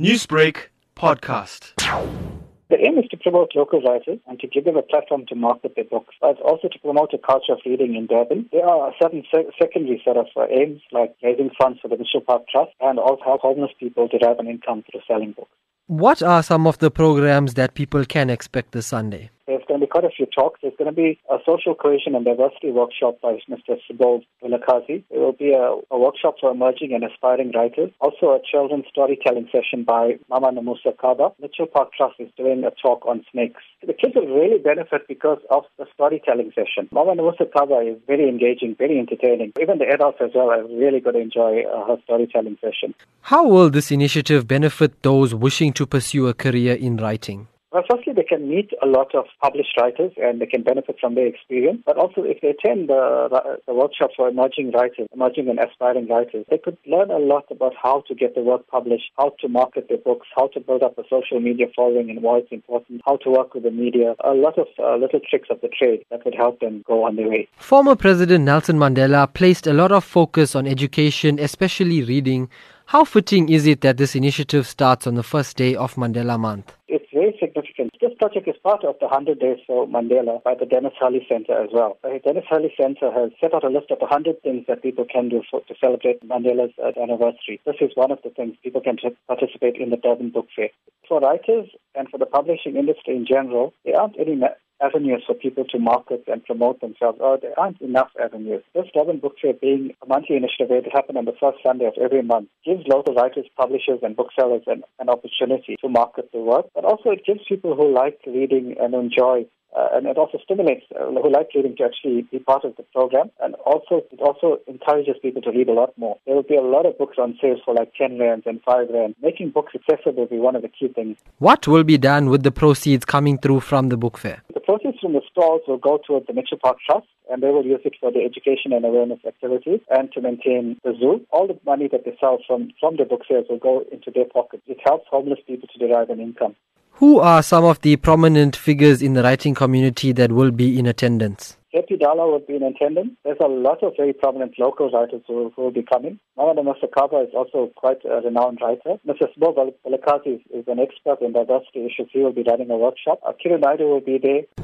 Newsbreak podcast. The aim is to promote local writers and to give them a platform to market their books, but also to promote a culture of reading in Durban. There are certain se- secondary set of uh, aims like raising funds for the Mitchell Park Trust and also help homeless people derive an income through selling books. What are some of the programs that people can expect this Sunday? Quite a few talks. There's going to be a social cohesion and diversity workshop by Mr. Subodh Vilakazi. There will be a, a, workshop for emerging and aspiring writers. Also a children's storytelling session by Mama Namusa Kaba. Mitchell Park Trust is doing a talk on snakes. The kids will really benefit because of the storytelling session. Mama Namusa Kaba is very engaging, very entertaining. Even the adults as well are really going to enjoy uh, her storytelling session. How will this initiative benefit those wishing to pursue a career in writing? Well, firstly, they can meet a lot of published writers and they can benefit from their experience. But also, if they attend the, the workshops for emerging writers, emerging and aspiring writers, they could learn a lot about how to get the work published, how to market their books, how to build up a social media following and why it's important, how to work with the media, a lot of uh, little tricks of the trade that would help them go on their way. Former President Nelson Mandela placed a lot of focus on education, especially reading. How fitting is it that this initiative starts on the first day of Mandela Month? It's very significant. This project is part of the 100 Days for Mandela by the Denis Hurley Center as well. The Denis Hurley Center has set out a list of 100 things that people can do for, to celebrate Mandela's uh, anniversary. This is one of the things people can participate in the Durban Book Fair. For writers and for the publishing industry in general, there aren't any avenues for people to market and promote themselves, or there aren't enough avenues. This Durban Book Fair being a monthly initiative it happens on the first Sunday of every month gives local writers, publishers, and booksellers an, an opportunity to market their work, but also it gives people who like reading and enjoy uh, and it also stimulates uh, who like reading to actually be part of the program. And also, it also encourages people to read a lot more. There will be a lot of books on sale for like 10 rands and 5 rands. Making books accessible will be one of the key things. What will be done with the proceeds coming through from the book fair? Proceeds from the stalls will go towards the Mitchell Park Trust and they will use it for the education and awareness activities and to maintain the zoo. All the money that they sell from, from the book sales will go into their pockets. It helps homeless people to derive an income. Who are some of the prominent figures in the writing community that will be in attendance? JP Dala will be in attendance. There's a lot of very prominent local writers who, who will be coming. Mama Masakaba is also quite a renowned writer. Mr. Subodh Vilakazi is, is, an expert in diversity issues. He will be running a workshop. Akiru Naidu will be there.